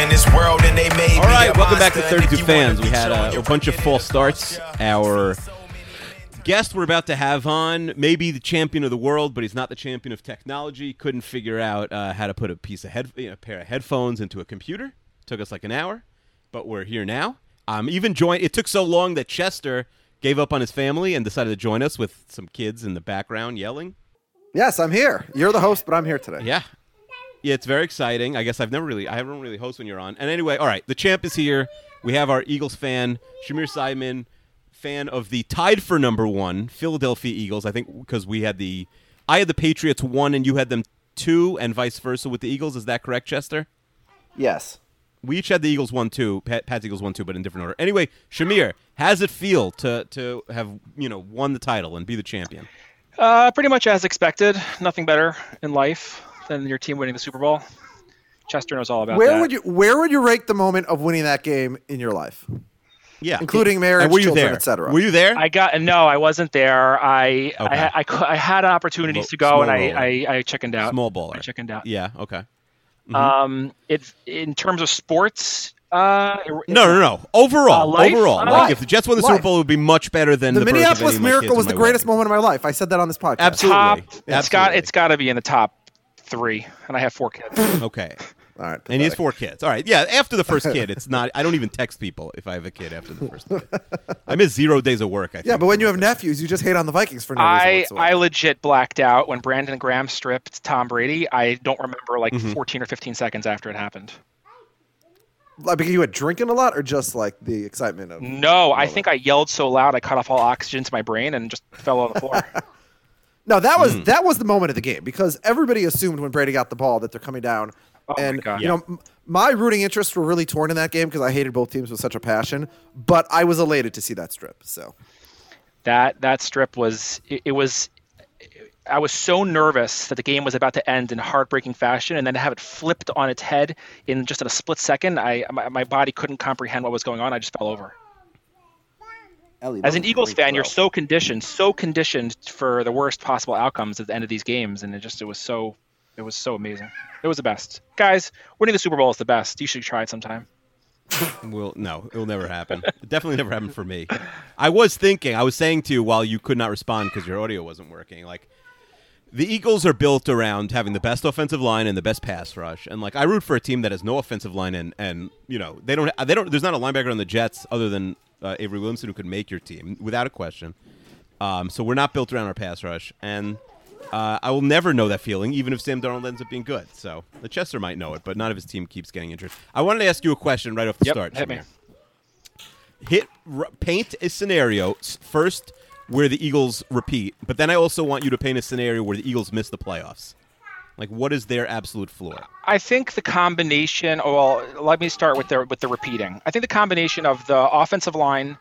In this world and they made All me welcome back to 32 Fans. We had a, a bunch of feet, false starts. Our guest we're about to have on may be the champion of the world, but he's not the champion of technology. Couldn't figure out uh, how to put a piece of head, you know, a pair of headphones into a computer. Took us like an hour, but we're here now. Um, even joined. It took so long that Chester gave up on his family and decided to join us with some kids in the background yelling. Yes, I'm here. You're the host, but I'm here today. Yeah. Yeah, it's very exciting. I guess I've never really, I haven't really hosted when you're on. And anyway, all right, the champ is here. We have our Eagles fan, Shamir Simon, fan of the tied for number one Philadelphia Eagles. I think because we had the, I had the Patriots one and you had them two, and vice versa with the Eagles. Is that correct, Chester? Yes. We each had the Eagles one two, Pat, Pat's Eagles one two, but in different order. Anyway, Shamir, how's it feel to to have you know won the title and be the champion? Uh, pretty much as expected. Nothing better in life than your team winning the Super Bowl. Chester knows all about Where that. would you Where would you rank the moment of winning that game in your life? Yeah, Including marriage, And were you children, there? et cetera. Were you there? I got no. I wasn't there. I I, Okay. had- I, I had opportunities Small- to go, and I. I I chickened out. Small baller. I chickened out. Yeah. Okay. Um, it in terms of sports. Uh, No, no, no. Overall, Uh, life? overall, Uh, like life. if the Jets won the Life. Super Bowl, it would be much better than The the, birth of any Minneapolis Miracle was the greatest wedding. moment of my life. I said that on this podcast. Absolutely. top. It's got Absolutely. it's got to be in the top three, and I have four kids. Okay. All right. And he has four kids. All right. Yeah. After the first kid, it's not. I don't even text people if I have a kid after the first kid. I miss zero days of work. I think. Yeah, but when you have nephews, you just hate on the Vikings for no reason I whatsoever. I legit blacked out when Brandon Graham stripped Tom Brady. I don't remember like Mm-hmm. 14 or 15 seconds after it happened. like because you were drinking a lot, or just like the excitement of. No, I think I yelled so loud I cut off all oxygen to my brain and just fell on the floor. No, that was hmm. that was the moment of the game because everybody assumed when Brady got the ball that they're coming down, Oh and God. you know m- my rooting interests were really torn in that game because I hated both teams with such a passion. But I was elated to see that strip. So that that strip was it, it was I was so nervous that the game was about to end in heartbreaking fashion, and then to have it flipped on its head in just in a split second, I my, my body couldn't comprehend what was going on. I just fell over. Ellie, As an Eagles great fan, you're so conditioned, so conditioned for the worst possible outcomes at the end of these games, and it just it was so it was so amazing. It was the best, guys. Winning the Super Bowl is the best. You should try it sometime. Will no, it'll never happen. It definitely never happened for me. I was thinking, I was saying to you while you could not respond because your audio wasn't working. Like, the Eagles are built around having the best offensive line and the best pass rush, and like I root for a team that has no offensive line and and you know they don't they don't. There's not a linebacker on the Jets other than uh, Avery Williamson who could make your team without a question. Um, so we're not built around our pass rush, and uh, I will never know that feeling, even if Sam Darnold ends up being good. So the Chester might know it, but none of his team keeps getting injured. I wanted to ask you a question right off the Yep, start. hit me. Hit r- paint a scenario first where the Eagles repeat, but then I also want you to paint a scenario where the Eagles miss the playoffs. Like, what is their absolute floor? I think the combination. oh, Well, let me start with the with the repeating. I think the combination of the offensive line,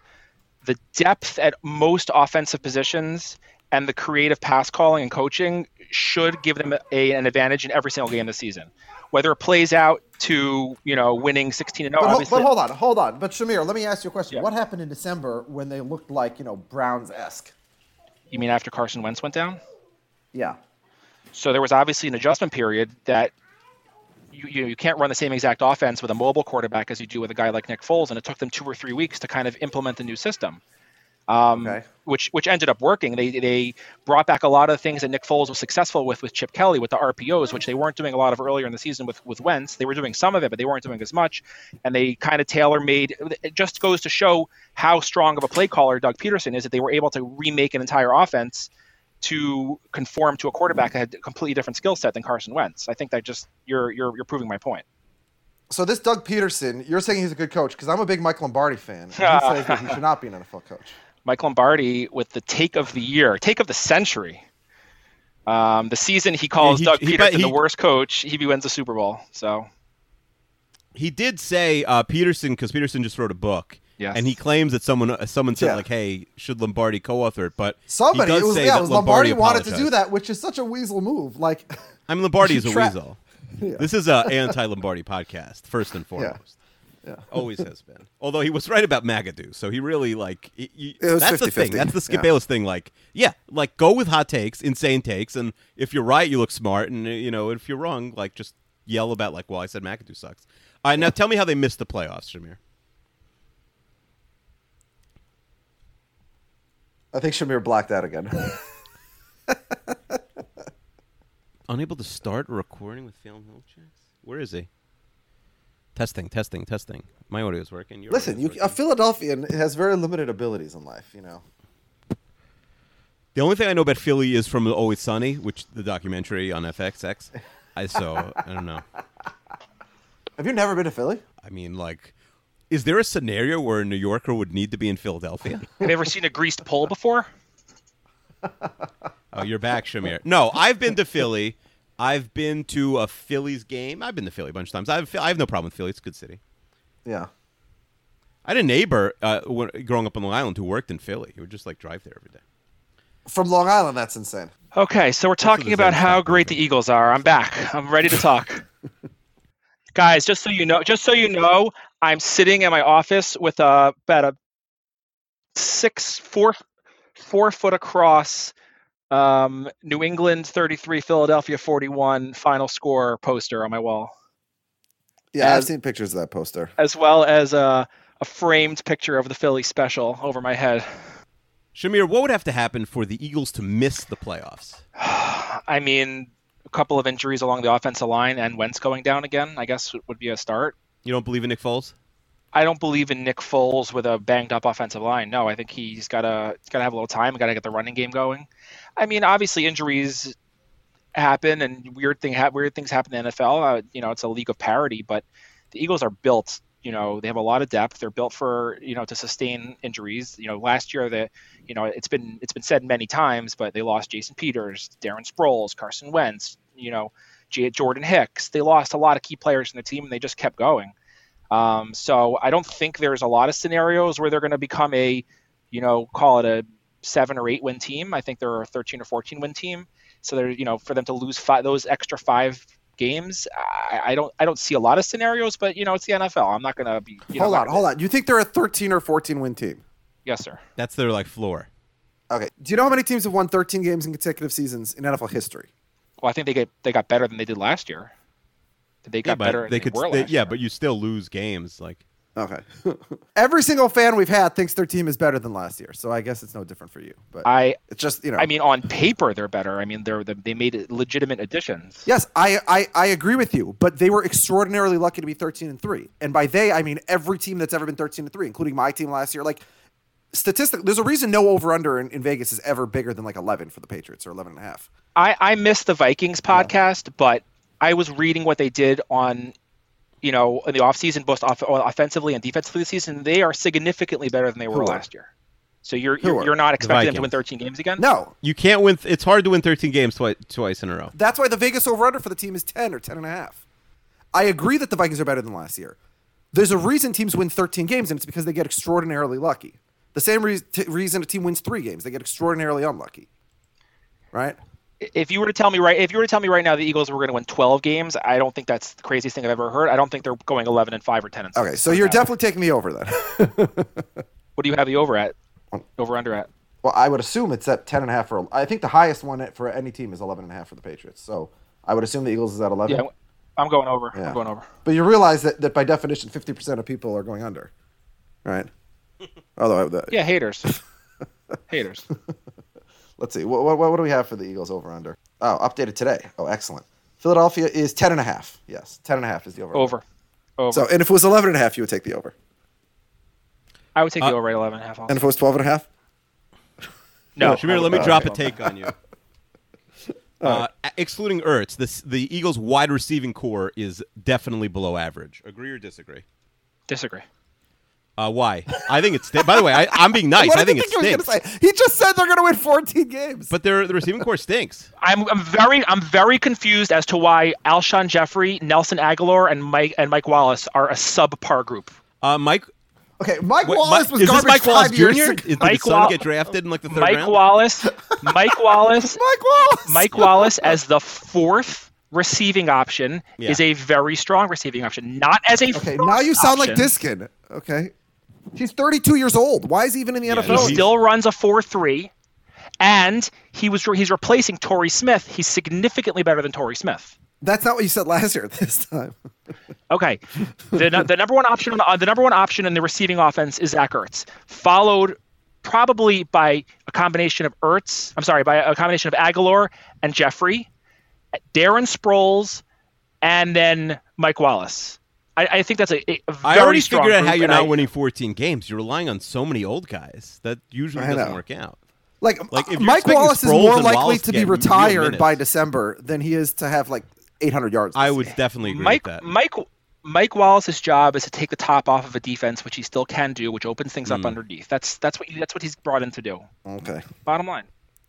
the depth at most offensive positions, and the creative pass calling and coaching should give them a, an advantage in every single game this season. Whether it plays out to you know winning 16 and 0, But, ho- obviously. but hold on, hold on. But Shamir, let me ask you a question. Yeah. What happened in December when they looked like you know Browns esque? You mean after Carson Wentz went down? Yeah. So there was obviously an adjustment period that you, you you can't run the same exact offense with a mobile quarterback as you do with a guy like Nick Foles, and it took them two or three weeks to kind of implement the new system. Um, Okay. which which ended up working. They they brought back a lot of the things that Nick Foles was successful with with Chip Kelly with the RPOs, which they weren't doing a lot of earlier in the season with with Wentz. They were doing some of it, but they weren't doing as much. And they kind of tailor made. It just goes to show how strong of a play caller Doug Pederson is that they were able to remake an entire offense to conform to a quarterback that had a completely different skill set than Carson Wentz. I think that just you're you're you're proving my point. So this Doug Pederson, you're saying he's a good coach because I'm a big Mike Lombardi fan. And he says that he should not be an NFL coach. Mike Lombardi with the take of the year, take of the century. Um, the season he calls he- Doug he- Pederson he- the worst coach, he wins the Super Bowl. So He did say uh, Pederson because Pederson just wrote a book. Yes. And he claims that someone uh, someone said Yeah. like, "Hey, should Lombardi co-author it?" But Somebody, he does it was, say yeah, that it was Lombardi, wanted to do that, which is such a weasel move. Like, I mean, Lombardi is a tra- weasel. This is a anti-Lombardi podcast, first and foremost. yeah. Always has been. Although he was right about McAdoo, so he really like. He, he- It was that's the 50-50, thing. That's the Skip yeah. Bayless thing. Like, yeah, like go with hot takes, insane takes, and if you're right, you look smart, and uh, you know if you're wrong, like just yell about like, well, I said McAdoo sucks. All right, now tell me how they missed the playoffs, Shamir. I think Shamir blacked out again. Unable to start recording with Phelan Hill checks. Where is he? Testing, testing, testing. My audio is working. Your Listen, you, uh, audio's a. Philadelphian has very limited abilities in life. You know, The only thing I know about Philly is from Always Sunny, which the documentary on FXX. I so I don't know. have you never been to Philly? I mean, like, is there a scenario where a New Yorker would need to be in Philadelphia? have you ever seen a greased pole before? Oh, you're back, Shamir. No, I've been to Philly. I've been to a Phillies game. I've been to Philly a bunch of times. I have, I have no problem with Philly. It's a good city. Yeah. I had a neighbor uh, when, growing up on Long Island who worked in Philly. He would just like drive there every day. From Long Island, that's insane. Okay, so we're talking about how great the Eagles are. I'm back. I'm ready to talk. Guys, just so you know, just so you know, I'm sitting in my office with a about a six four four foot across um, New England 33, Philadelphia 41 final score poster on my wall, Yeah, I've seen pictures of that poster. as well as a, a framed picture of the Philly special over my head. Shamir, what would have to happen for the Eagles to miss the playoffs? I mean, a couple of injuries along the offensive line and Wentz going down again, I guess would be a start. You don't believe in Nick Foles? I don't believe in Nick Foles with a banged up offensive line. No, I think he's got to got to have a little time. Got to get the running game going. I mean, obviously injuries happen and weird thing ha- weird things happen in the NFL. Uh, you know, it's a league of parity, but the Eagles are built. You know, they have a lot of depth. They're built for you know to sustain injuries. You know, last year the you know it's been it's been said many times, but they lost Jason Peters, Darren Sproles, Carson Wentz. You know, Jordan Hicks. They lost a lot of key players in the team, and they just kept going. Um, so I don't think there's a lot of scenarios where they're going to become a, you know, call it a seven or eight win team. I think they're a 13 or 14 win team. So they're, you know, for them to lose five, those extra five games, I, I don't, I don't see a lot of scenarios. But you know, it's the NFL. I'm not going to be. You hold know, on, hold on. You think they're a 13 or 14 win team? Yes, sir. That's their like floor. Okay. Do you know how many teams have won 13 games in consecutive seasons in NFL history? Well, I think they get they got better than they did last year. They got yeah, better. than they could. were they- yeah, year. but you still lose games. Like Okay. Every single fan we've had thinks their team is better than last year, so I guess it's no different for you. But I, it's just you know. I mean, on paper they're better. I mean, they're they made legitimate additions. Yes, I, I I agree with you, but they were extraordinarily lucky to be 13 and 3. And by they, I mean every team that's ever been 13 and 3, including my team last year. Like statistically, there's a reason no over under in, in Vegas is ever bigger than like 11 for the Patriots or 11 and a half. I, I missed the Vikings podcast, but I was reading what they did on, you know, in the offseason, both off, offensively and defensively this season. They are significantly better than they were last year. So you're you're, you're not expecting them to win 13 games again? No, you can't win. It's hard to win 13 games twice twice in a row. That's why the Vegas over under for the team is 10 or 10 and a half. I agree that the Vikings are better than last year. There's a reason teams win 13 games, and it's because they get extraordinarily lucky. The same re- t- reason a team wins three games, they get extraordinarily unlucky. Right? If you were to tell me right, if you were to tell me right now the Eagles were going to win 12 games, I don't think that's the craziest thing I've ever heard. I don't think they're going 11 and 5 or 10 and 6. Okay, so you're definitely taking me over then. What do you have the over at? Over under at? well, I would assume it's at 10 and a half for I think the highest one for any team is 11 and a half for the Patriots. So I would assume the Eagles is at 11. Yeah. I'm going over. Yeah. I'm going over. But you realize that, that by definition, 50% of people are going under, right? Although, I- the, Yeah, haters. haters. Let's see. What, what, what do we have for the Eagles over under? Oh, updated today. Oh, excellent. Philadelphia is 10 and a half. Yes, 10 and a half is the over. Over. Over. So, and if it was 11 and a half, you would take the over. I would take Uh, the over at 11 and a half. also. And if it was 12 and a half? No. Shamir, let me drop a uh, take on you. Uh, excluding Ertz, this, the Eagles' wide receiving core is definitely below average. Agree or disagree? Disagree. Uh, why? I think it's. By the way, I, I'm being nice. What I did think you it think he stinks. gonna say? He just said they're going to win 14 games. But their the receiving core stinks. I'm, I'm very I'm very confused as to why Alshon Jeffery, Nelson Agholor, and Mike and Mike Wallace are a subpar group. Uh, Mike. okay, Mike wait, Wallace Mi- was is this garbage Mike Wallace five years Jr.? ago. Did Mike his son get drafted in like the third Mike round? Wallace, Mike Wallace, Mike Wallace. Mike Wallace as the fourth receiving option Yeah. is a very strong receiving option, not as a Okay, first now you sound like. Diskin. Okay. He's 32 years old. Why is he even in the Yeah, NFL? He still runs a four-three, and he was he's replacing Torrey Smith. He's significantly better than Torrey Smith. That's not what you said last year. This time. Okay, the, the number one option on the, uh, the number one option in the receiving offense is Zach Ertz, followed probably by a combination of Ertz. I'm sorry, by a combination of Agholor and Jeffery, Darren Sproles, and then Mike Wallace. I, I think that's a, a very I already strong figured out how you're and not I- winning 14 games. You're relying on so many old guys that usually I doesn't know. work out. Like, Like, if Mike expecting Wallace is more likely Wallace to to be retired by December than he is to have like 800 yards. I would year. definitely agree Mike with that. Mike Mike Wallace's job is to take the top off of a defense, which he still can do, which opens things Hmm. up underneath. That's that's what that's what he's brought in to do. Okay. Bottom line.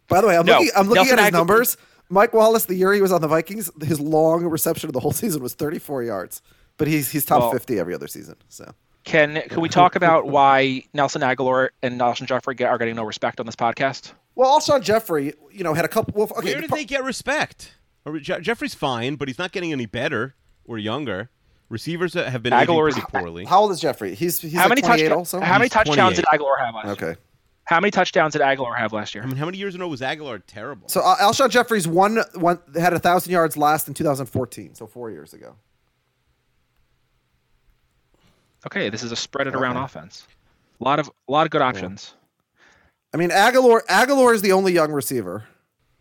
By the way, I'm No, looking. I'm looking at his Agholor- numbers. Mike Wallace, the year he was on the Vikings, his long reception of the whole season was 34 yards, but he's he's top Well- 50 every other season. So Can can we talk about why Nelson Agholor and Nelson Jeffery get, are getting no respect on this podcast? well, Alshon Jeffery, you know, had a couple. Well, okay, Where did pro- they get respect? Je- Jeffery's fine, but he's not getting any better or younger. Receivers have been Agholor aging pretty poorly. how old is Jeffery? He's he's how like many 28 touchdowns? also. How many touchdowns did Agholor have last? year? Okay. How many touchdowns did Agholor have last year? I mean, how many years in a row was Agholor terrible? So uh, Alshon Jeffery's one one had a thousand yards last in 2014, so four years ago. Okay, this is a spread it around offense. A lot of a lot of good options. I mean, Agholor Agholor is the only young receiver.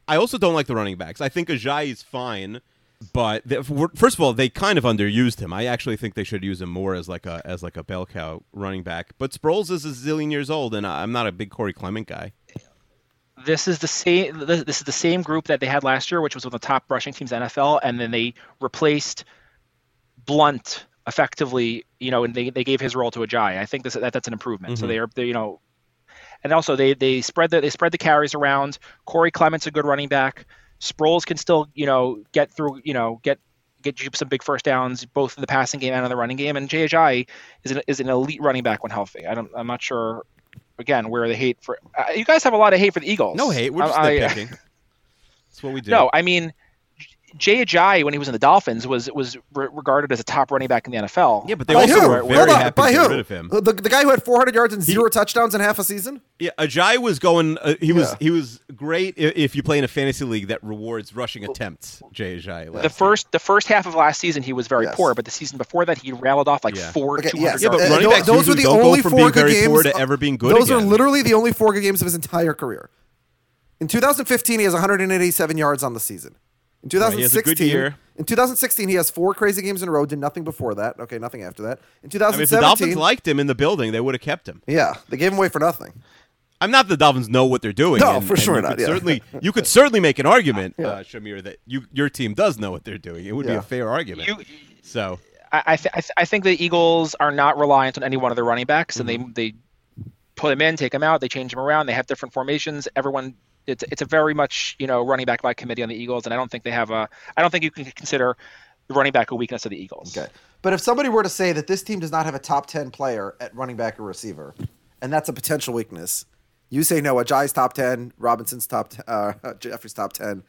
I also don't like the running backs. I think Ajayi is fine, but the, for- first of all, they kind of underused him. I actually think they should use him more as like a as like a bell cow running back. But Sproles is a zillion years old, and I'm not a big Corey Clement guy. This is the same. This this is the same group that they had last year, which was one of the top rushing teams in the NFL, and then they replaced Blount effectively. You know, and they, they gave his role to Ajayi. I think this that that's an improvement. So they are they you know, and also they they spread the they spread the carries around. Corey Clement's a good running back. Sproles can still you know get through you know get get you some big first downs both in the passing game and in the running game. And Jay Ajayi is an is an elite running back when healthy. I don't I'm not sure. Again, where the hate for uh, you guys have a lot of hate for the Eagles. No hate. We're just I- I- nitpicking. That's what we do. no, I mean, Jay Ajayi when he was in the Dolphins was was re- regarded as a top running back in the NFL. yeah, but they By also who? were very on, happy by to who? get rid of him. The, the guy who had 400 yards and zero touchdowns in half a season. Yeah, Ajayi was going. Uh, he was Yeah. he was great if, if you play in a fantasy league that rewards rushing attempts. Jay Ajayi. last the first the first half of last season he was very Yes. poor, but the season before that he rattled off like Yeah. four Okay, 200 yes. Yeah, but Uh, running tho- backs those were the don't go only from four being good very games. poor to ever being good Those are literally the only four good games of his entire career. In 2015, he has 187 yards on the season. In Right, he has a 2016, good year. in 2016, he has four crazy games in a row. Did nothing before that. Okay, nothing after that. In I mean, if the Dolphins liked him in the building, they would have kept him. yeah, they gave him away for nothing. I'm not the Dolphins know what they're doing. No, and- for and sure not, yeah. Certainly, you could certainly make an argument, uh, Shamir, that you your team does know what they're doing. It would be a fair argument. You, so I I, th- I, th- I think the Eagles are not reliant on any one of their running backs, and Mm-hmm. they they put them in, take them out, they change them around. They have different formations. Everyone, it's it's a very much you know running back by committee on the Eagles, and I don't think they have a. I don't think you can consider running back a weakness of the Eagles. Okay, but if somebody were to say that this team does not have a top 10 player at running back or receiver, and that's a potential weakness, you say no. Ajayi's top 10, Robinson's top, t- uh, Jeffery's top 10,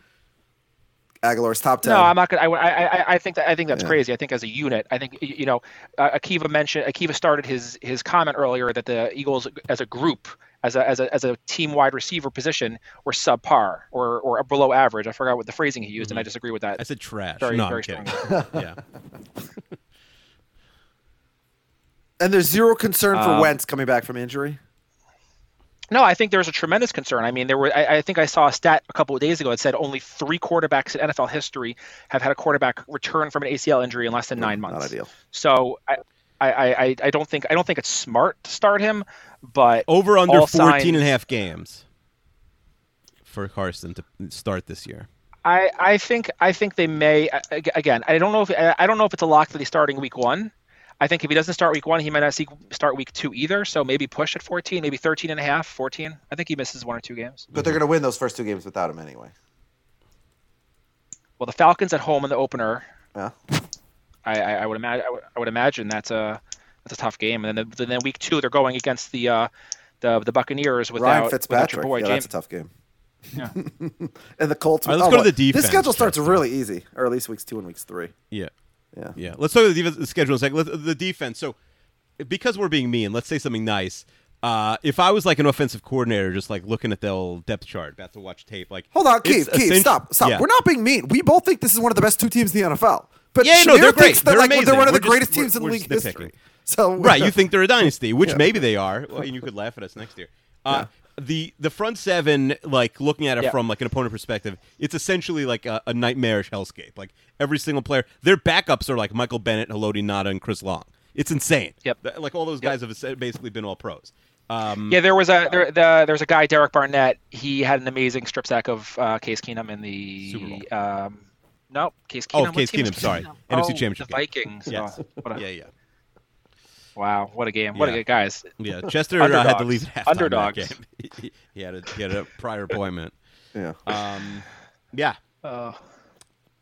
Agholor's top 10. No, I'm not gonna. I, I, I- I think that I think that's Yeah. crazy. I think as a unit, I think you know, uh, Akiva mentioned Akiva started his his comment earlier that the Eagles as a group as a as a as a team wide receiver position were subpar or or below average. I forgot what the phrasing he used, and I disagree with that. Mm-hmm. I said trash. Very, no, very I'm kidding. yeah. And there's zero concern for Um, Wentz coming back from injury. No, I think there's a tremendous concern. I mean, there were. I, I think I saw a stat a couple of days ago that said only three quarterbacks in NFL history have had a quarterback return from an ACL injury in less than nine months. Not ideal. So I, I, I, I don't think I don't think it's smart to start him, but Over under all 14 signs- and a half games for Carson to start this year. I, I think I think they may again. I don't know if I don't know if it's a lock that he's starting week one. I think if he doesn't start week one, he might not see start week two either. So maybe push at 14, maybe 13 and a half, 14. I think he misses one or two games. But they're going to win those first two games without him anyway. Well, the Falcons at home in the opener. Yeah. I, I, I would imagine. I would, I would imagine that's a that's a tough game. And then, the, then week two, they're going against the uh, the the Buccaneers without, Ryan without Fitzpatrick. your boy yeah, James. that's a tough game. Yeah. and the Colts. All right, let's oh, go to the defense, This schedule starts Chester. really easy, or at least weeks two and weeks three. Yeah. Yeah. Yeah. Let's talk about the, defense, the schedule in a second. The defense. So, because we're being mean, let's say something nice. Uh, if I was like an offensive coordinator, just like looking at the old depth chart, about to watch tape, like Hold on, it's Keith. Keith, stop, stop. Yeah. We're not being mean. We both think this is one of the best two teams in the NFL. But Yeah, no, they're great. that They're like they're one of the We're just- greatest teams in we're league history. nitpicking. So right, you think they're a dynasty, which Yeah. maybe they are. Well, and you could laugh at us next year. Uh, The the front seven, like looking at it Yeah. from like an opponent perspective, it's essentially like a, a nightmarish hellscape. Like every single player, their backups are like Michael Bennett, Haloti Ngata, and Chris Long. It's insane. Yep. Like all those guys have basically been all pros. Um, Yeah, there was a there the, there's a guy Derek Barnett. He had an amazing strip sack of uh, Case Keenum in the Super Bowl. Um, no, Case Oh, Keenum. What Case team Keenum, sorry. Keenum? NFC Oh, Championship The. Vikings. Yes. Oh, yeah, yeah. Wow, what a game! What Yeah. a good guys. Yeah, Chester uh, had to leave at halftime. that Underdogs. game. He, he had a he had a prior appointment. Yeah. Um, yeah, Uh,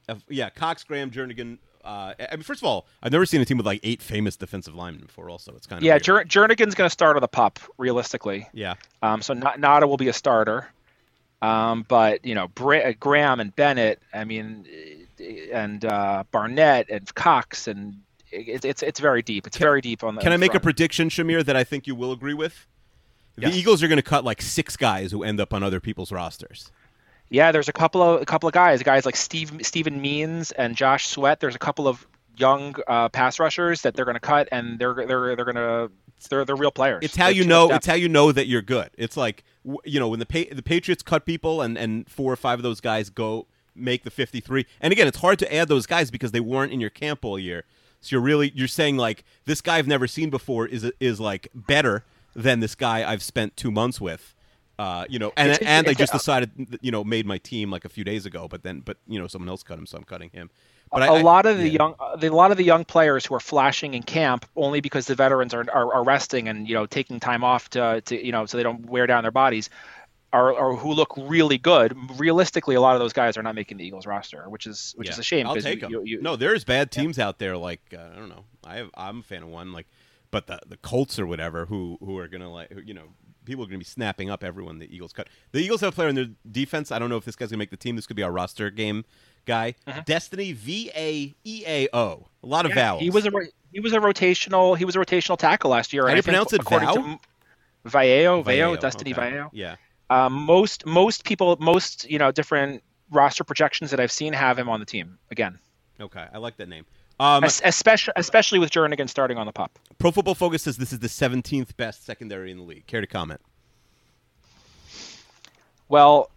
Uh, yeah. Cox, Graham, Jernigan. Uh, I mean, first of all, I've never seen a team with like eight famous defensive linemen before. Also, it's kind of yeah, weird. Jer- Jernigan's going to start on the pup realistically. yeah. Um, so not, Ngata will be a starter. Um, but you know, Bra- uh, Graham and Bennett. I mean, uh, and uh, Barnett and Cox and it's it's it's very deep. It's very deep on the. Can I make a prediction, Shamir, that I think you will agree with? The Yes. Eagles are going to cut like six guys who end up on other people's rosters. Yeah, there's a couple of a couple of guys, guys like Steve Steven Means and Josh Sweat. There's a couple of young uh, pass rushers that they're going to cut, and they're they're they're going to they're they're real players. It's how They have you know. It's how you know that you're good. It's like you know when the pa- the Patriots cut people and and four or five of those guys go make the 53. And again, it's hard to add those guys because they weren't in your camp all year. So you're really you're saying like this guy I've never seen before is is like better than this guy I've spent two months with. Uh, you know, and It's- and I just decided, you know, made my team like a few days ago, but then, but you know, someone else cut him, so I'm cutting him. But a I- lot of the yeah. young, uh, the, a lot of the young players who are flashing in camp only because the veterans are, are, are resting and you know taking time off to, to you know so they don't wear down their bodies, are, are who look really good. Realistically, a lot of those guys are not making the Eagles roster, which is which is a shame. I'll take you, them. you- you- no, there's bad teams out there. Like uh, I don't know. I have, I'm a fan of one. Like, but the the Colts or whatever who who are gonna like who- you know people are gonna be snapping up everyone the Eagles cut. The Eagles have a player in their defense. I don't know if this guy's gonna make the team. This could be our roster game guy. Destiny V A E A O. A lot of Mm-hmm. Yeah, vowels. He was a ro- he was a rotational he was a rotational tackle last year. How do you pronounce it? Vow? to M- Vallejo, Vallejo, Vallejo, Destiny okay. Yeah. Um, most most people most you know different roster projections that I've seen have him on the team again. Okay, I like that name. Um, Es- especially especially with Jernigan starting on the pop. Pro Football Focus says this is the 17th best secondary in the league. Care to comment? Well,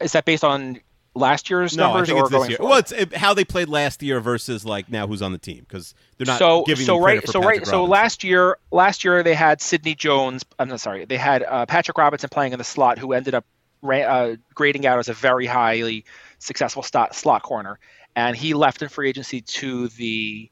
is that based on last year's No, I numbers think or it's this going year. forward? Well, it's it, how they played last year versus like now who's on the team because they're not so giving so right so Patrick right so last year last year they had Sidney Jones. I'm not sorry. They had uh, Patrick Robinson playing in the slot, who ended up uh, grading out as a very highly successful slot slot corner, and he left in free agency to the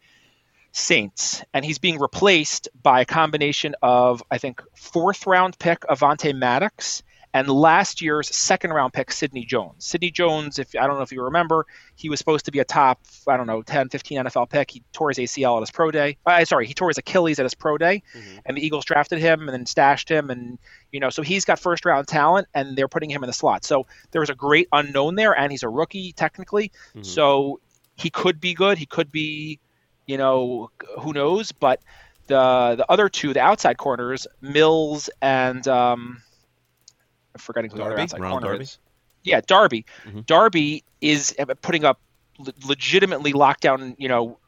Saints, and he's being replaced by a combination of I think fourth round pick Avonte Maddox and last year's second round pick Sidney Jones. Sidney Jones, if I don't know if you remember, he was supposed to be a top I don't know 10, 15 NFL pick. He tore his ACL at his pro day. Uh, sorry, he tore his Achilles at his pro day, and the Eagles drafted him and then stashed him, and you know so he's got first round talent, and they're putting him in the slot. So there was a great unknown there, and he's a rookie technically, so he could be good. He could be you know, who knows? But the the other two, the outside corners, Mills and um, forgetting who the other Darby? outside Ronald corner Darby? is. Yeah, Darby. Mhm. Darby is uh, putting up le- legitimately lockdown, you know,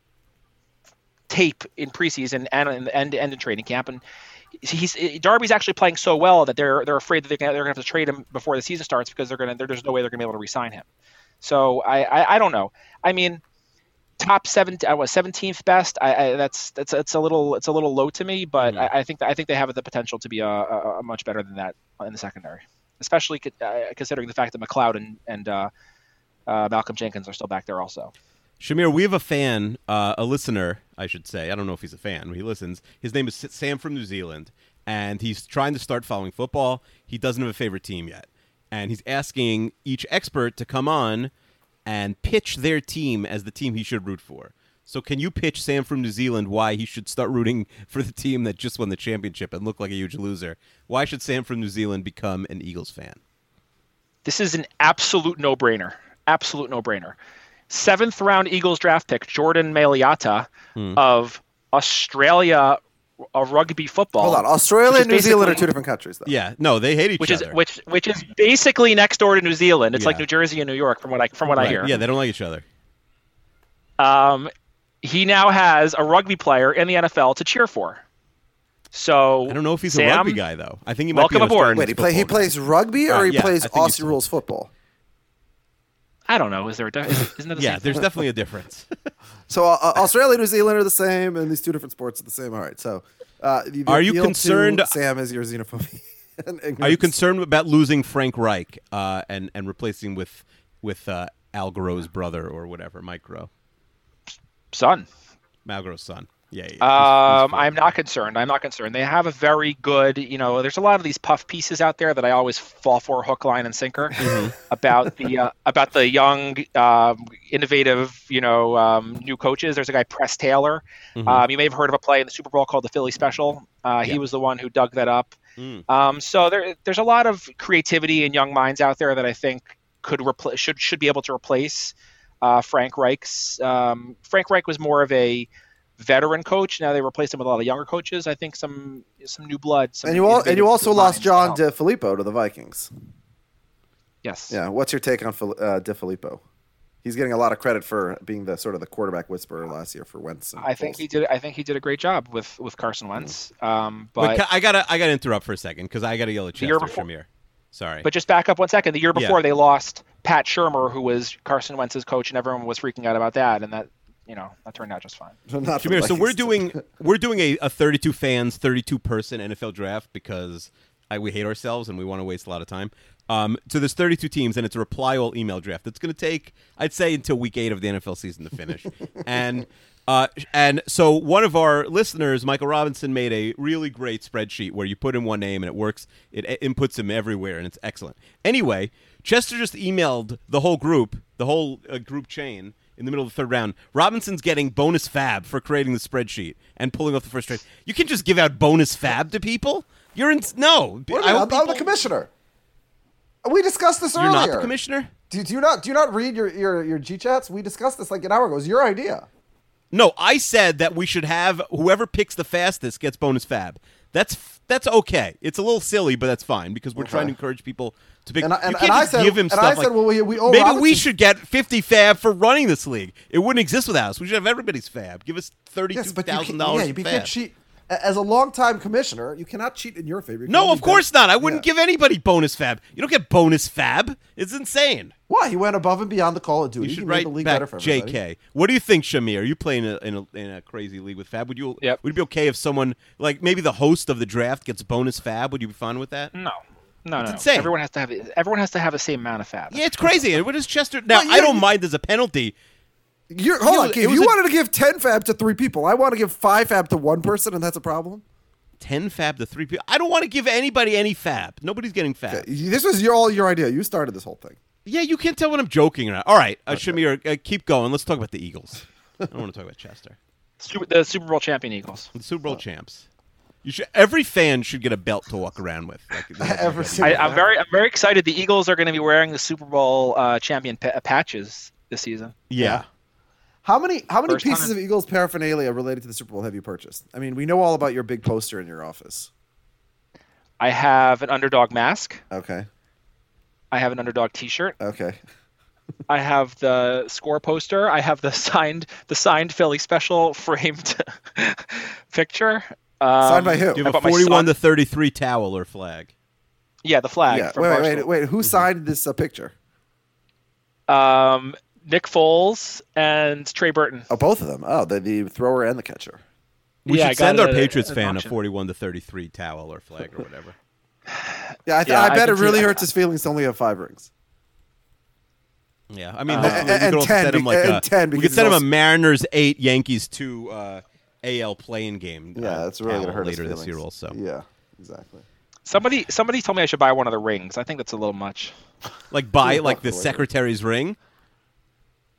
tape in preseason and and and, and in training camp, and he's Darby's actually playing so well that they're they're afraid that they're gonna, they're going to have to trade him before the season starts because they're going to there's no way they're going to be able to re-sign him. So I, I I don't know. I mean, top seven, I was seventeenth best. I, I that's that's it's a little it's a little low to me, but I, I think I think they have the potential to be a, a, a much better than that in the secondary, especially co- uh, considering the fact that McLeod and and uh, uh, Malcolm Jenkins are still back there also. Shamir, we have a fan, uh, a listener, I should say. I don't know if he's a fan, but he listens. His name is Sam from New Zealand, and he's trying to start following football. He doesn't have a favorite team yet, and he's asking each expert to come on and pitch their team as the team he should root for. So, can you pitch Sam from New Zealand why he should start rooting for the team that just won the championship and looked like a huge loser? Why should Sam from New Zealand become an Eagles fan? This is an absolute no-brainer. Absolute no-brainer. Seventh round Eagles draft pick Jordan Mailata Hmm. of Australia uh, rugby football. Hold on, Australia and New Zealand are two different countries, though. Yeah, no, they hate each which other. is which which is basically next door to New Zealand. It's like New Jersey and New York, from what I from what I hear. Yeah, they don't like each other. Um, he now has a rugby player in the NFL to cheer for. So I don't know if he's Sam, a rugby guy though. I think he might welcome be an aboard. Australian Wait, he play he plays rugby or Uh, he yeah, plays I Aussie he's- rules football? I don't know. Is there a di- is- isn't that the Yeah, same there's thing? definitely a difference. So uh, uh, Australia New Zealand are the same, and these two different sports are the same. All right. So, uh, the, the Are you concerned- Sam, is your xenophobia? Are you concerned about losing Frank Reich uh, and and replacing with with uh, Al Groh's brother or whatever, Mike Groh, son? Al Groh's son? Yeah, yeah. he's- Um. I'm not concerned. I'm not concerned. They have a very good, you know, there's a lot of these puff pieces out there that I always fall for hook, line, and sinker Mm-hmm. about the uh, about the young, um, innovative, you know, um, new coaches. There's a guy, Press Taylor. Um, you may have heard of a play in the Super Bowl called the Philly Special. Uh, Yeah. He was the one who dug that up. Mm. Um, so there, there's a lot of creativity and young minds out there that I think could repl- should should be able to replace uh, Frank Reich's. Um, Frank Reich was more of a veteran coach. Now they replaced him with a lot of younger coaches. I think some some new blood. Some And you all, and you also lost John will help. DeFilippo to the Vikings. Yes. Yeah. What's your take on Fili- uh, DeFilippo? He's getting a lot of credit for being the sort of the quarterback whisperer last year for Wentz. And I think Foles. he did. I think he did a great job with with Carson Wentz. Um, Wait, but I gotta I gotta interrupt for a second because I gotta yell at The year Chester before- Shamir. Sorry. but just back up one second. The year Yeah. before they lost Pat Shurmur, who was Carson Wentz's coach, and everyone was freaking out about that, and that you know that turned out just fine. Not for Shamir, so we're doing we're doing a, a 32 fans, 32 person NFL draft because I, we hate ourselves and we want to waste a lot of time. Um, so there's 32 teams and it's a reply all email draft. It's going to take I'd say until week eight of the NFL season to finish. and uh, and so one of our listeners, Michael Robinson, made a really great spreadsheet where you put in one name and it works. It, it inputs him everywhere and it's excellent. Anyway, Chester just emailed the whole group, the whole uh, group chain in the middle of the third round. Robinson's getting bonus fab for creating the spreadsheet and pulling off the first trade. You can just give out bonus fab to people. You're in no. What do you I I'm, I'm the commissioner. We discussed this You're earlier. not the commissioner. Do, do you not do you not read your your your G chats? We discussed this like an hour ago. It was your idea. No, I said that we should have whoever picks the fastest gets bonus fab. That's that's okay. It's a little silly, but that's fine because we're trying to encourage people to pick. And I- and- you can't and I said- give him and stuff I said, like well, we- we owe maybe we should get fifty fab for running this league. It wouldn't exist without us. We should have everybody's fab. Give us thirty-two Yes, thousand can't, dollars. yeah, you can't cheat. A- As a longtime commissioner, you cannot cheat in your favor. You No, of course bet- not. I wouldn't Yeah. give anybody bonus fab. You don't get bonus fab. It's insane. Why? He went above and beyond the Call of Duty. You He should made write the league back better for everybody. JK. What do you think, Shamir? Are you playing a, in, a, in a crazy league with Fab? Would you Yep. would it be okay if someone like maybe the host of the draft gets bonus Fab? Would you be fine with that? No, no, no. no. insane. Everyone has to have everyone has to have the same amount of fab. Yeah, it's crazy. And what is Chester? Now Well, I don't mind as a penalty. You're, hold You- on, it Keith, you a- wanted to give ten fab to three people. I want to give five fab to one person, and that's a problem. Ten Fab to three people. I don't want to give anybody any Fab. Nobody's getting Fab. This was your all your idea. You started this whole thing. Yeah, you can't tell when I'm joking or not. All right, uh, Shamir, uh, keep going. Let's talk about the Eagles. I don't want to talk about Chester. Super, the Super Bowl champion Eagles. The Super Bowl champs. You should. Every fan should get a belt to walk around with. Like, Every single- I, I'm very I'm very excited. The Eagles are going to be wearing the Super Bowl uh, champion pa- patches this season. Yeah. How many how many First pieces of Eagles paraphernalia related to the Super Bowl have you purchased? I mean, we know all about your big poster in your office. I have an underdog mask. Okay. I have an underdog T-shirt. Okay. I have the score poster. I have the signed the signed Philly special framed picture. Um, Signed by who? Do you have a my 41 to 33 towel or flag? Yeah, the flag. yeah. from Wait, wait, wait, wait. Who signed this uh, picture? Um, Nick Foles and Trey Burton. Oh, both of them. Oh, the, the thrower and the catcher. We Yeah, should send our a- Patriots at an fan a 41 to 33 towel or flag or whatever. Yeah, I, th- Yeah, I I bet it can see really that. hurts his feelings to only have five rings. Yeah, I mean, Uh, hopefully we and- could also 10 send him be- like a, 10 we because could send him it's a Mariners eight, Yankees two uh, AL playing game. Yeah, uh, that's really gonna towel hurt later his this year. Also, Yeah, exactly. Somebody somebody told me I should buy one of the rings. I think that's a little much. like buy like the Later. secretary's ring.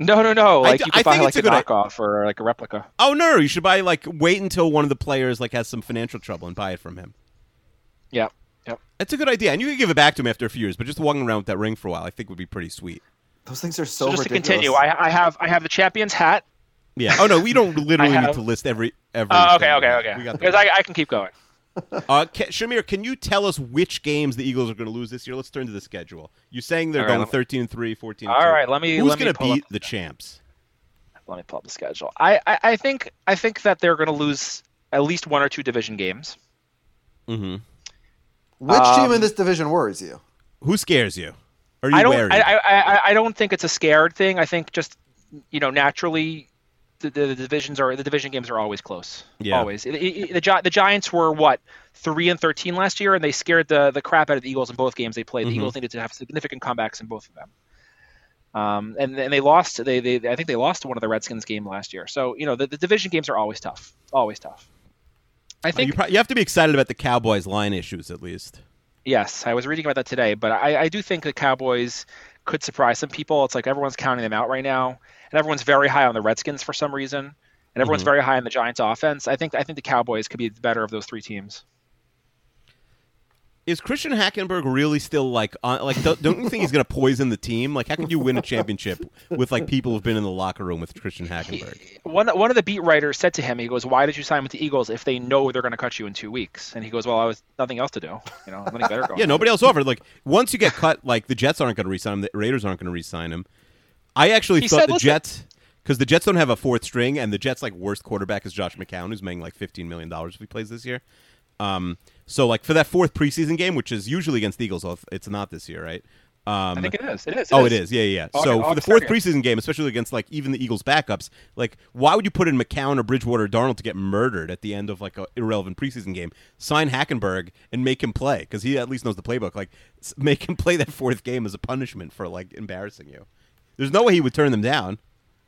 No, no, no. Like d- you I could buy think like it's a a good i- knockoff or like a replica. Oh no, you should buy like wait until one of the players like has some financial trouble and buy it from him. Yeah. Yep. That's a good idea, and you can give it back to him after a few years. But just walking around with that ring for a while, I think would be pretty sweet. Those things are so, So, just ridiculous. to continue, I, I have I have the champions hat. Yeah. Oh no, we don't literally I need to list every every. Oh, okay, okay, okay. We Because I, I can keep going. Uh, ca Shamir, can you tell us which games the Eagles are going to lose this year? Let's turn to the schedule. You're saying they're All right, going let me- 13 3, 14 and All 2. right, let me- Who's going to pull beat up- the champs? Let me pull up the schedule. I, I, I think I think that they're going to lose at least one or two division games. Mm-hmm. Which team Um, in this division worries you? Who scares you? Are you I don't. wary? I, I, I, I don't think it's a scared thing. I think just you know naturally, the, the, divisions are the division games are always close. Yeah. Always. It- it- the the Giants were what three and thirteen last year, and they scared the the crap out of the Eagles in both games they played. The Eagles needed to have significant comebacks in both of them. Um, and and they lost. They, they I think they lost to one of the Redskins game last year. So you know the, the division games are always tough. Always tough. I you, think pro- you have to be excited about the Cowboys' line issues at least. Yes, I was reading about that today, but I, I do think the Cowboys could surprise some people. It's like everyone's counting them out right now, and everyone's very high on the Redskins for some reason, and everyone's Mhm. very high on the Giants' offense. I think I think the Cowboys could be the better of those three teams. Is Christian Hackenberg really still like on, like don't, don't you think he's going to poison the team? Like how could you win a championship with like people who've been in the locker room with Christian Hackenberg? One one of the beat writers said to him, he goes, "Why did you sign with the Eagles if they know they're going to cut you in two weeks?" And he goes, "Well, I was nothing else to do. You know, nothing better going." Yeah, nobody else offered. Like once you get cut, like the Jets aren't going to re-sign him, the Raiders aren't going to re-sign him. I actually He thought said, the Jets because the Jets don't have a fourth string, and the Jets like worst quarterback is Josh McCown, who's making like fifteen million dollars if he plays this year. Um, so like for that fourth preseason game, which is usually against the Eagles, it's not this year, right? Um, I think it is. It is. oh, it is. Yeah, yeah. August- so for the fourth 30th. preseason game, especially against like even the Eagles' backups, like why would you put in McCown or Bridgewater or Darnold to get murdered at the end of like an irrelevant preseason game? Sign Hackenberg and make him play because he at least knows the playbook. Like make him play that fourth game as a punishment for like embarrassing you. There's no way he would turn them down.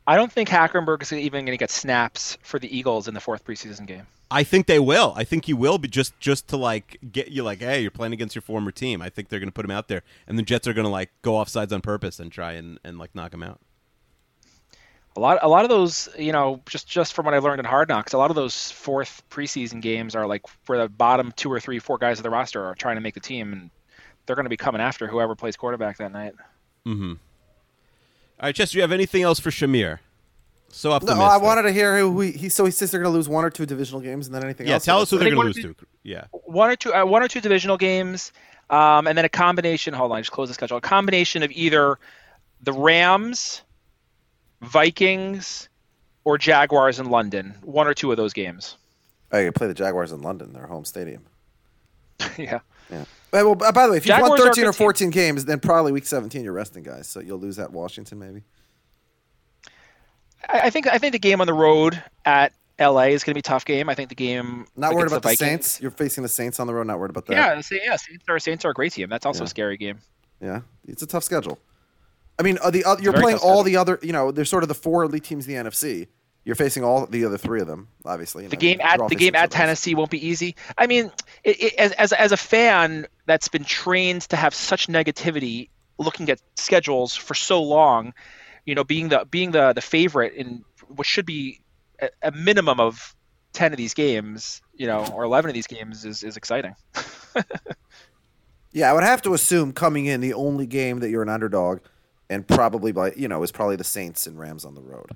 I don't think Hackenberg is even going to get snaps for the Eagles in the fourth preseason game. I think they will. I think he will be just just to like get you like, hey, you're playing against your former team. I think they're going to put him out there, and the Jets are going to like go off sides on purpose and try and, and like knock him out. A lot, a lot of those, you know, just just from what I learned in Hard Knocks, a lot of those fourth preseason games are like where the bottom two or three, four guys of the roster are trying to make the team, and they're going to be coming after whoever plays quarterback that night. Mm-hmm. All right, Chester, do you have anything else for Shamir? So No. I wanted to hear who he, he. So he says they're going to lose one or two divisional games, and then anything Yeah, else. Yeah, tell us who they're going to lose one to. Yeah. One or two, uh, one or two divisional games, um, and then a combination. Hold on, I just close the schedule. A combination of either the Rams, Vikings, or Jaguars in London. One or two of those games. Oh, you play the Jaguars in London, their home stadium. yeah. Yeah. Well, by the way, if you've won Jaguars a 13 or good team. 14 games, then probably week 17 you're resting guys. So you'll lose at Washington maybe. I, I think I think the game on the road at LA is going to be a tough game. I think the game Not worried about the, Vikings- Saints. You're facing the Saints on the road. Not worried about that. Yeah, the yeah, Saints are Saints are a great team. That's also Yeah. a scary game. Yeah, it's a tough schedule. I mean, uh, the uh, you're playing all schedule. the other. You know, there's sort of the four elite teams in the NFC. You're facing all the other three of them, obviously. The game at the game at. Tennessee won't be easy. I mean, it, it, as, as as a fan that's been trained to have such negativity looking at schedules for so long, you know, being the being the the favorite in what should be a, a minimum of ten of these games, you know, or eleven of these games is is exciting. Yeah, I would have to assume coming in the only game that you're an underdog, and probably by you know is probably the Saints and Rams on the road.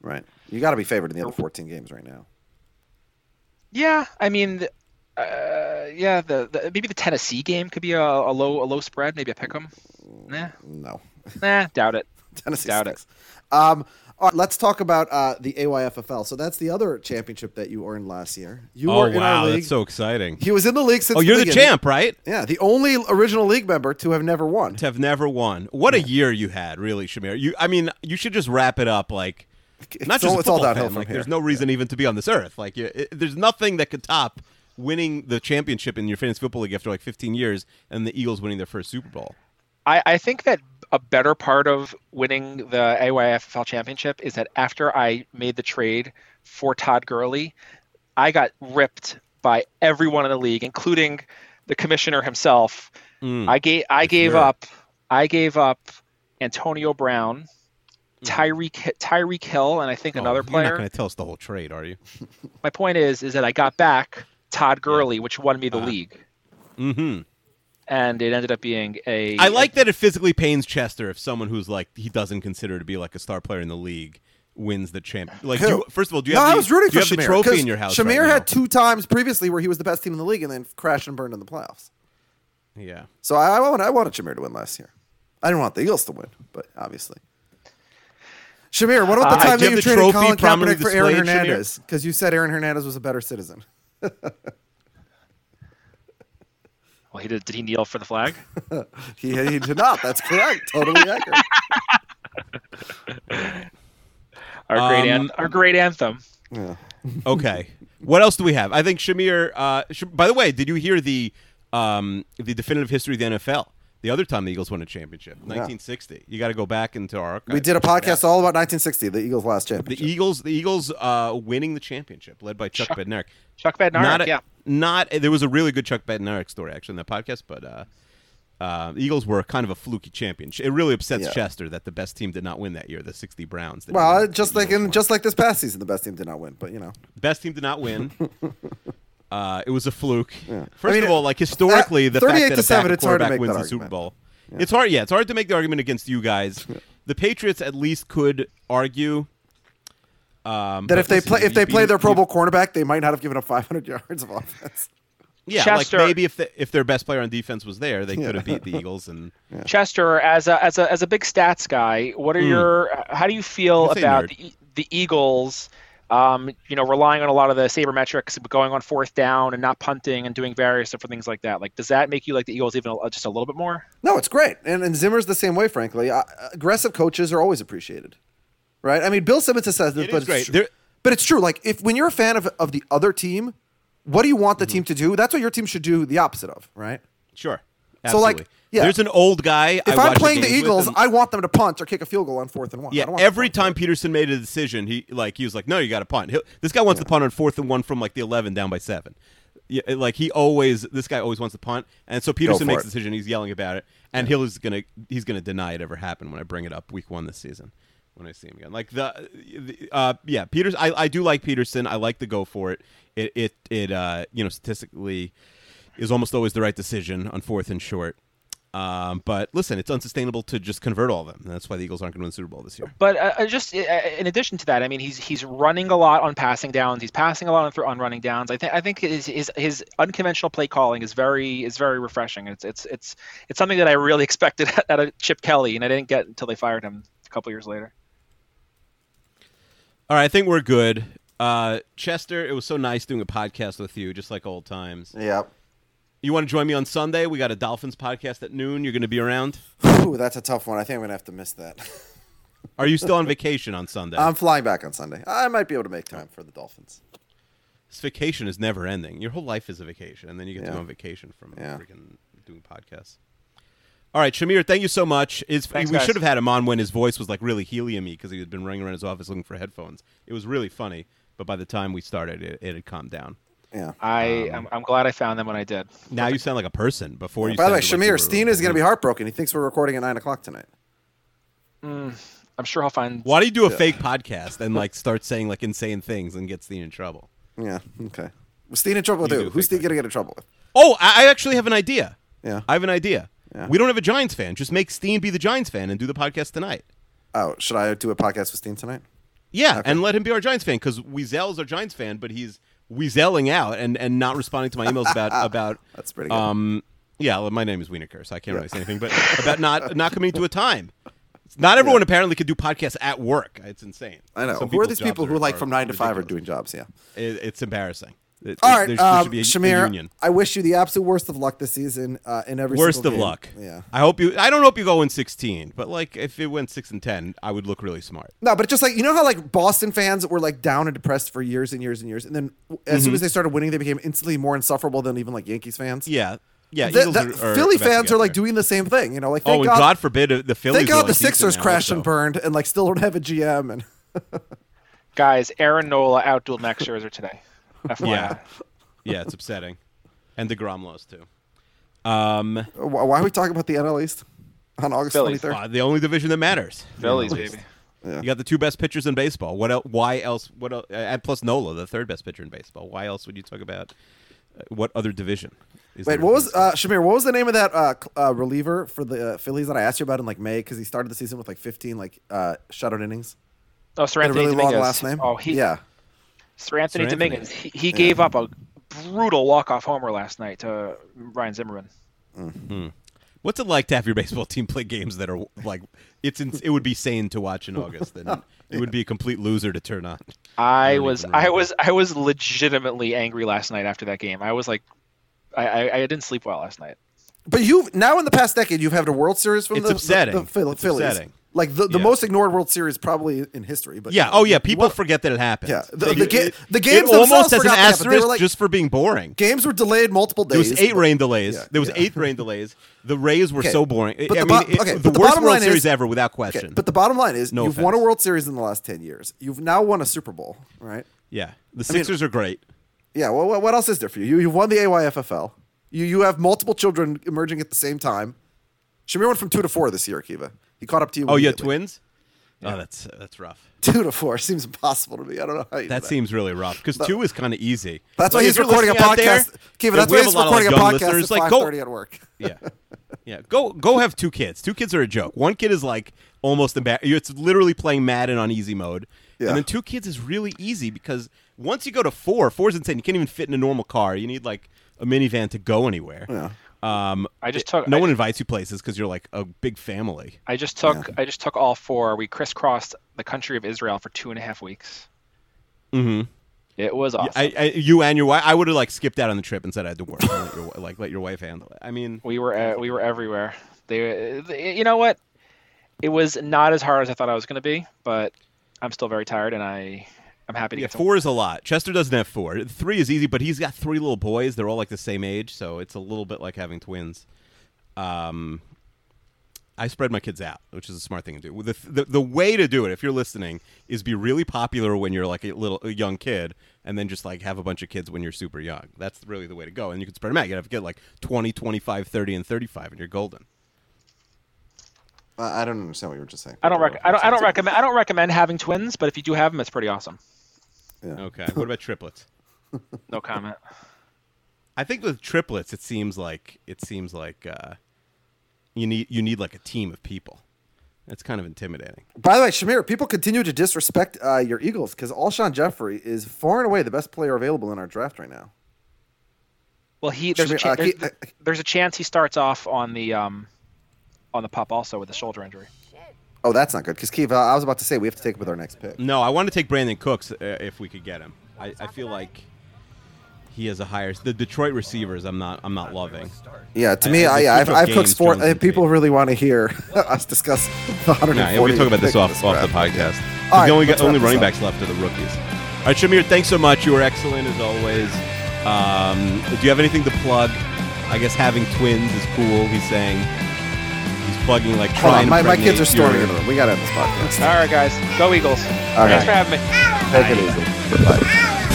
Right. You got to be favored in the other 14 games right now. Yeah, I mean, uh, yeah, the, the maybe the Tennessee game could be a, a low a low spread, maybe a pick 'em. Nah, No. nah, doubt it. Tennessee Doubt stinks. Um, all right, let's talk about uh, the AYFFL. So that's the other championship that you earned last year. You Oh were in wow, our league. that's so exciting. he was in the league since Oh, you're the beginning. champ, right? Yeah, the only original league member to have never won. To have never won. What a year you had, really, Shamir. You, I mean, you should just wrap it up like. Not just all- it's all football downhill fan, from Like, here. there's no reason even to be on this earth. Like, you, it, there's nothing that could top winning the championship in your fantasy football league after like 15 years, and the Eagles winning their first Super Bowl. I, I think that a better part of winning the AYFL championship is that after I made the trade for Todd Gurley, I got ripped by everyone in the league, including the commissioner himself. Mm. I gave I gave sure. up I gave up Antonio Brown, Tyreek Tyreek Hill, and I think another player. You're not going to tell us the whole trade, are you? My point is is that I got back Todd Gurley, which won me the league, Mm-hmm. and it ended up being a. I like that it physically pains Chester if someone who's like he doesn't consider to be like a star player in the league wins the champ. Like, Who? you, first of all, do you no, have the, I was rooting do you for have Shamir. the trophy 'cause in your house? Shamir right now? had two times previously where he was the best team in the league and then crashed and burned in the playoffs. Yeah. So I, I, wanted, I wanted Shamir to win last year. I didn't want the Eagles to win, but obviously. Shamir, what about the Uh, time do you that you have the traded Colin Kaepernick for Aaron? Hernandez? Because you said Aaron Hernandez was a better citizen. Well, he did. Did he kneel for the flag? He, he did not. That's correct. Totally accurate. Our great, Um, an- our great anthem. Okay. what else do we have? I think Shamir. Uh, Sh- by the way, did you hear the um, the definitive history of the NFL? The other time the Eagles won a championship, 1960. You got to go back into our archives. We did a podcast all about 1960, the Eagles' last championship. The. Eagles, the Eagles, uh, winning the championship, led by Chuck, Chuck- Bednarik. Chuck Bednarik, Not a- yeah. Not there was a really good Chuck Bednarik story actually in that podcast, but uh, uh, the Eagles were kind of a fluky championship. It really upsets Yeah. Chester that the best team did not win that year, the 60 Browns. well, just like in won. just like this past season, the best team did not win. But you know, best team did not win. Uh, it was a fluke. First I mean, of all, like historically, at the fact 38 that to a 7, backup it's hard to quarterback make wins that the Super argument. Bowl, it's hard. Yeah, it's hard to make the argument against you guys. The Patriots at least could argue um, that if they listen, play if they play their Pro Bowl cornerback, they might not have given up 500 yards of offense. Yeah, Chester- like maybe if the, if their best player on defense was there, they could have beat the Eagles. And Chester, as a as a as a big stats guy, what are your how do you feel about nerd. the, E- the Eagles? Um, you know, relying on a lot of the sabermetrics, but going on fourth down and not punting and doing various different things like that. Like, does that make you like the Eagles even a, just a little bit more? No, it's great, and, and Zimmer's the same way. Frankly, uh, aggressive coaches are always appreciated, right? I mean, Bill Simmons has said this, It but is great. it's true. There- but it's true. Like, if when you're a fan of of the other team, what do you want the Mm-hmm. team to do? That's what your team should do the opposite of, right? sure, So, like, yeah. there's an old guy. If I I'm playing the Eagles, I want them to punt or kick a field goal on fourth and one. I Yeah, don't every time Pederson made a decision, he like he was like, "No, you got to punt." He'll, this guy wants to punt on fourth and one from like the eleven down by seven. Yeah, like he always, this guy always wants to punt, and so Pederson makes it. the decision. He's yelling about it, and he'll is gonna he's gonna deny it ever happened when I bring it up week one this season when I see him again. Like the, the uh, yeah, Peters. I, I do like Pederson. I like to go for it. It it it uh you know statistically is almost always the right decision on fourth and short. Um, but listen, it's unsustainable to just convert all of them. And that's why the Eagles aren't going to win the Super Bowl this year. But uh, uh, just uh, in addition to that, I mean, he's he's running a lot on passing downs. He's passing a lot on, th- on running downs. I think I think his, his his unconventional play calling is very is very refreshing. It's it's it's it's something that I really expected out of Chip Kelly, and I didn't get until they fired him a couple years later. All right, I think we're good. Uh, Chester, it was so nice doing a podcast with you, just like old times. Yeah. You want to join me on Sunday? We got a Dolphins podcast at noon. You're going to be around. Ooh, that's a tough one. I think I'm gonna have to miss that. Are you still on vacation on Sunday? I'm flying back on Sunday. I might be able to make time for the Dolphins. this vacation is never ending. Your whole life is a vacation, and then you get to go on vacation from Yeah. freaking doing podcasts. All right, Shamir, thank you so much. It's, Thanks, we guys. should have had him on when his voice was like really heliumy because he had been running around his office looking for headphones. It was really funny, but by the time we started, it, it had calmed down. Yeah. I um, I'm, I'm glad I found them when I did. Now you sound like a person. Before you. By the way, sounded like Shamir, Steen is gonna be heartbroken. He thinks we're recording at nine o'clock tonight. Mm, I'm sure he'll find. Why do you do a fake podcast and like start saying like insane things and get Steen in trouble? Yeah. Okay. Was Steen in trouble with You who? Who's Steen gonna get in trouble with? Oh, I, I actually have an idea. Yeah. I have an idea. Yeah. We don't have a Giants fan. Just make Steen be the Giants fan and do the podcast tonight. Oh, should I do a podcast with Steen tonight? Yeah, and let him be our Giants fan because Weasel's our Giants fan, but he's weaseling out and, and not responding to my emails about about. That's pretty good. Um, yeah, well, my name is Wienerker, so I can't really say anything, but about not not coming to a time. Not everyone apparently could do podcasts at work. It's insane. I know. Some Who are these people who, are- like, from nine to five, are doing jobs? Yeah. It, it's embarrassing. It- All it- right, there, there um, should be a, a Shamir. union. I wish you the absolute worst of luck this season uh, in every Worst of game. luck. Yeah. I hope you. I don't hope you go in sixteen, but like if it went six and ten, I would look really smart. No, but just like you know how like Boston fans were like down and depressed for years and years and years, and then as soon as they started winning, they became instantly more insufferable than even like Yankees fans. Mm-hmm. Yeah, yeah. The- the are- are Philly about to fans are like doing the same thing. You know, like Oh, thank and God, God forbid the Phillies. thank are, God the Sixers crashed and burned, and like still don't have a GM. And Guys, Aaron Nola outdueled Max Scherzer today. FYI. Yeah, yeah, it's upsetting, and Degrom lost too. Um, why why are we talking about the NL East on August twenty Phillies. third? uh, the only division that matters. Phillies, baby. You got the two best pitchers in baseball. What else? Why else? What else? And plus Nola, the third best pitcher in baseball. Why else would you talk about uh, what other division? Is Wait, what was baseball? uh, Shamir? What was the name of that uh, uh, reliever for the uh, Phillies that I asked you about in like May? Because he started the season with like fifteen like uh, shutout innings. Oh, Sir Had a Anthony really Dominguez. long last name. Oh, he, yeah. Seranthony Sir Anthony. Dominguez. He, he gave up a brutal walk-off homer last night to Ryan Zimmerman. Mm-hmm. What's it like to have your baseball team play games that are like it's in, it would be sane to watch in August, and it would be a complete loser to turn on. I don't was I was I was legitimately angry last night after that game. I was like, I I, I didn't sleep well last night. But you've now in the past decade, you've had a World Series from It's the, the- upsetting. the, Phil- It's Phillies. upsetting. Like the, the Yeah. most ignored World Series probably in history. But Yeah. Oh yeah. People want- forget that it happened. Yeah, the- the ga- the games almost has an forgot that happened. They were asterisk like- just for being boring. games were delayed multiple days. There was eight but- rain delays. Yeah, there was yeah. eight rain delays. The Rays were Okay, so boring. but I the mean, it- okay, the worst bottom World line Series is- ever, without Okay, question. but the bottom line is No you've won a. World Series in the last ten years. You've now won a Super Bowl, right? yeah, the I mean- Sixers are great. Yeah. Well, what- what else is there for you? You you've won the AYFFL. You you have multiple children emerging at the same time. Shamir went from two to four this year, Akiva. He caught up to you. Oh, you had twins. Oh, that's uh, that's rough. Two to four seems impossible to me. I don't know how you. That do seems really rough because two is kind of easy. That's why he's recording a there, podcast. Kiva, we that's why he's a lot of, like, recording a podcast at like, five go- thirty at work. yeah, yeah. Go go have two kids. Two kids are a joke. One kid is like almost embarrassing. It's literally playing Madden on easy mode, Yeah. and then two kids is really easy because once you go to four, four is insane. You can't even fit in a normal car. You need like a minivan to go anywhere. Yeah. Um, I just took- no I one just- invites you places because you're like a big family. I just took I just took all four. We crisscrossed the country of Israel for two and a half weeks. Mm-hmm. It was awesome. I, I, you and your wife. I would have like skipped out on the trip and said I had to work. let your, like let your wife handle it. I mean, we were uh, we were everywhere. They, they, you know what? It was not as hard as I thought I was going to be, but I'm still very tired, and I I'm happy to Yeah, get four is a lot. Chester doesn't have four. Three is easy, but he's got three little boys. They're all like the same age, so it's a little bit like having twins. Um, I spread my kids out, which is a smart thing to do. The, the the way to do it, if you're listening, is be really popular when you're like a little a young kid, and then just like have a bunch of kids when you're super young. That's really the way to go. And you can spread them out. You have to get like 20, 25, 30, and 35, and you're golden. I don't understand what you were just saying. I don't rec- I don't I don't recommend I don't recommend having twins, but if you do have them, it's pretty awesome. Okay. what about triplets? No comment. I think with triplets, it seems like it seems like uh, you need you need like a team of people. That's kind of intimidating. By the way, Shamir, people continue to disrespect uh, your Eagles because Alshon Jeffery is far and away the best player available in our draft right now. Well, he there's a, cha- uh, there's, keep- uh, there's a chance he starts off on the um on the pup also with a shoulder injury. Oh, that's not good because Kiva. I was about to say we have to take it with our next pick. No, I want to take Brandin Cooks uh, if we could get him. I, I feel like he has a higher. The Detroit receivers, I'm not I'm not loving. Yeah, to me, I- I, they I, I've, I've cooked games, sport. Jones Uh, people really want to hear us discuss the 140. Nah, yeah, we can talk about this off, this off the podcast. All 'Cause right, the only got, only running up. backs left are the rookies. All right, Shamir, thanks so much. You were excellent as always. Um, do you have anything to plug? I guess having twins is cool. He's saying he's plugging like Hold trying on, my, to my kids are impregnate storming your- in the room. We got to end this podcast. All right, guys, go Eagles! right. Thanks for having me. Take it easy. Bye.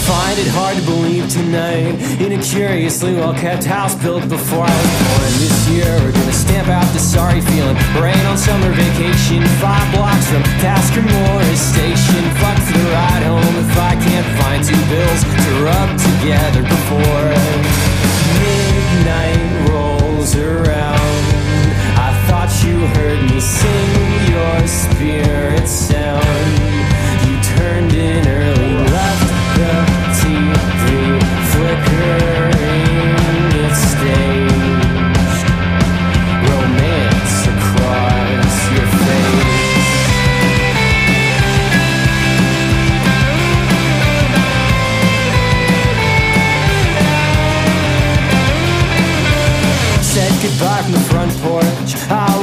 Find it hard to believe tonight in a curiously well kept house built before I was born. This year we're gonna stamp out the sorry feeling. Rain on summer vacation, five blocks from Tasker Morris Station. Fuck the ride home if I can't find two bills to rub together before midnight rolls around you heard me sing your spirit sound. You turned in early, left the TV flicker.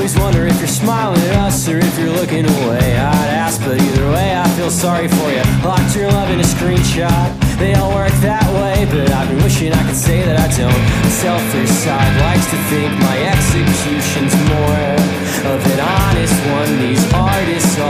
Always wonder if you're smiling at us or if you're looking away. I'd ask, but either way, I feel sorry for you. Locked your love in a screenshot. They all work that way, but I've been wishing I could say that I don't. The selfish side likes to think my execution's more of an honest one. These artists all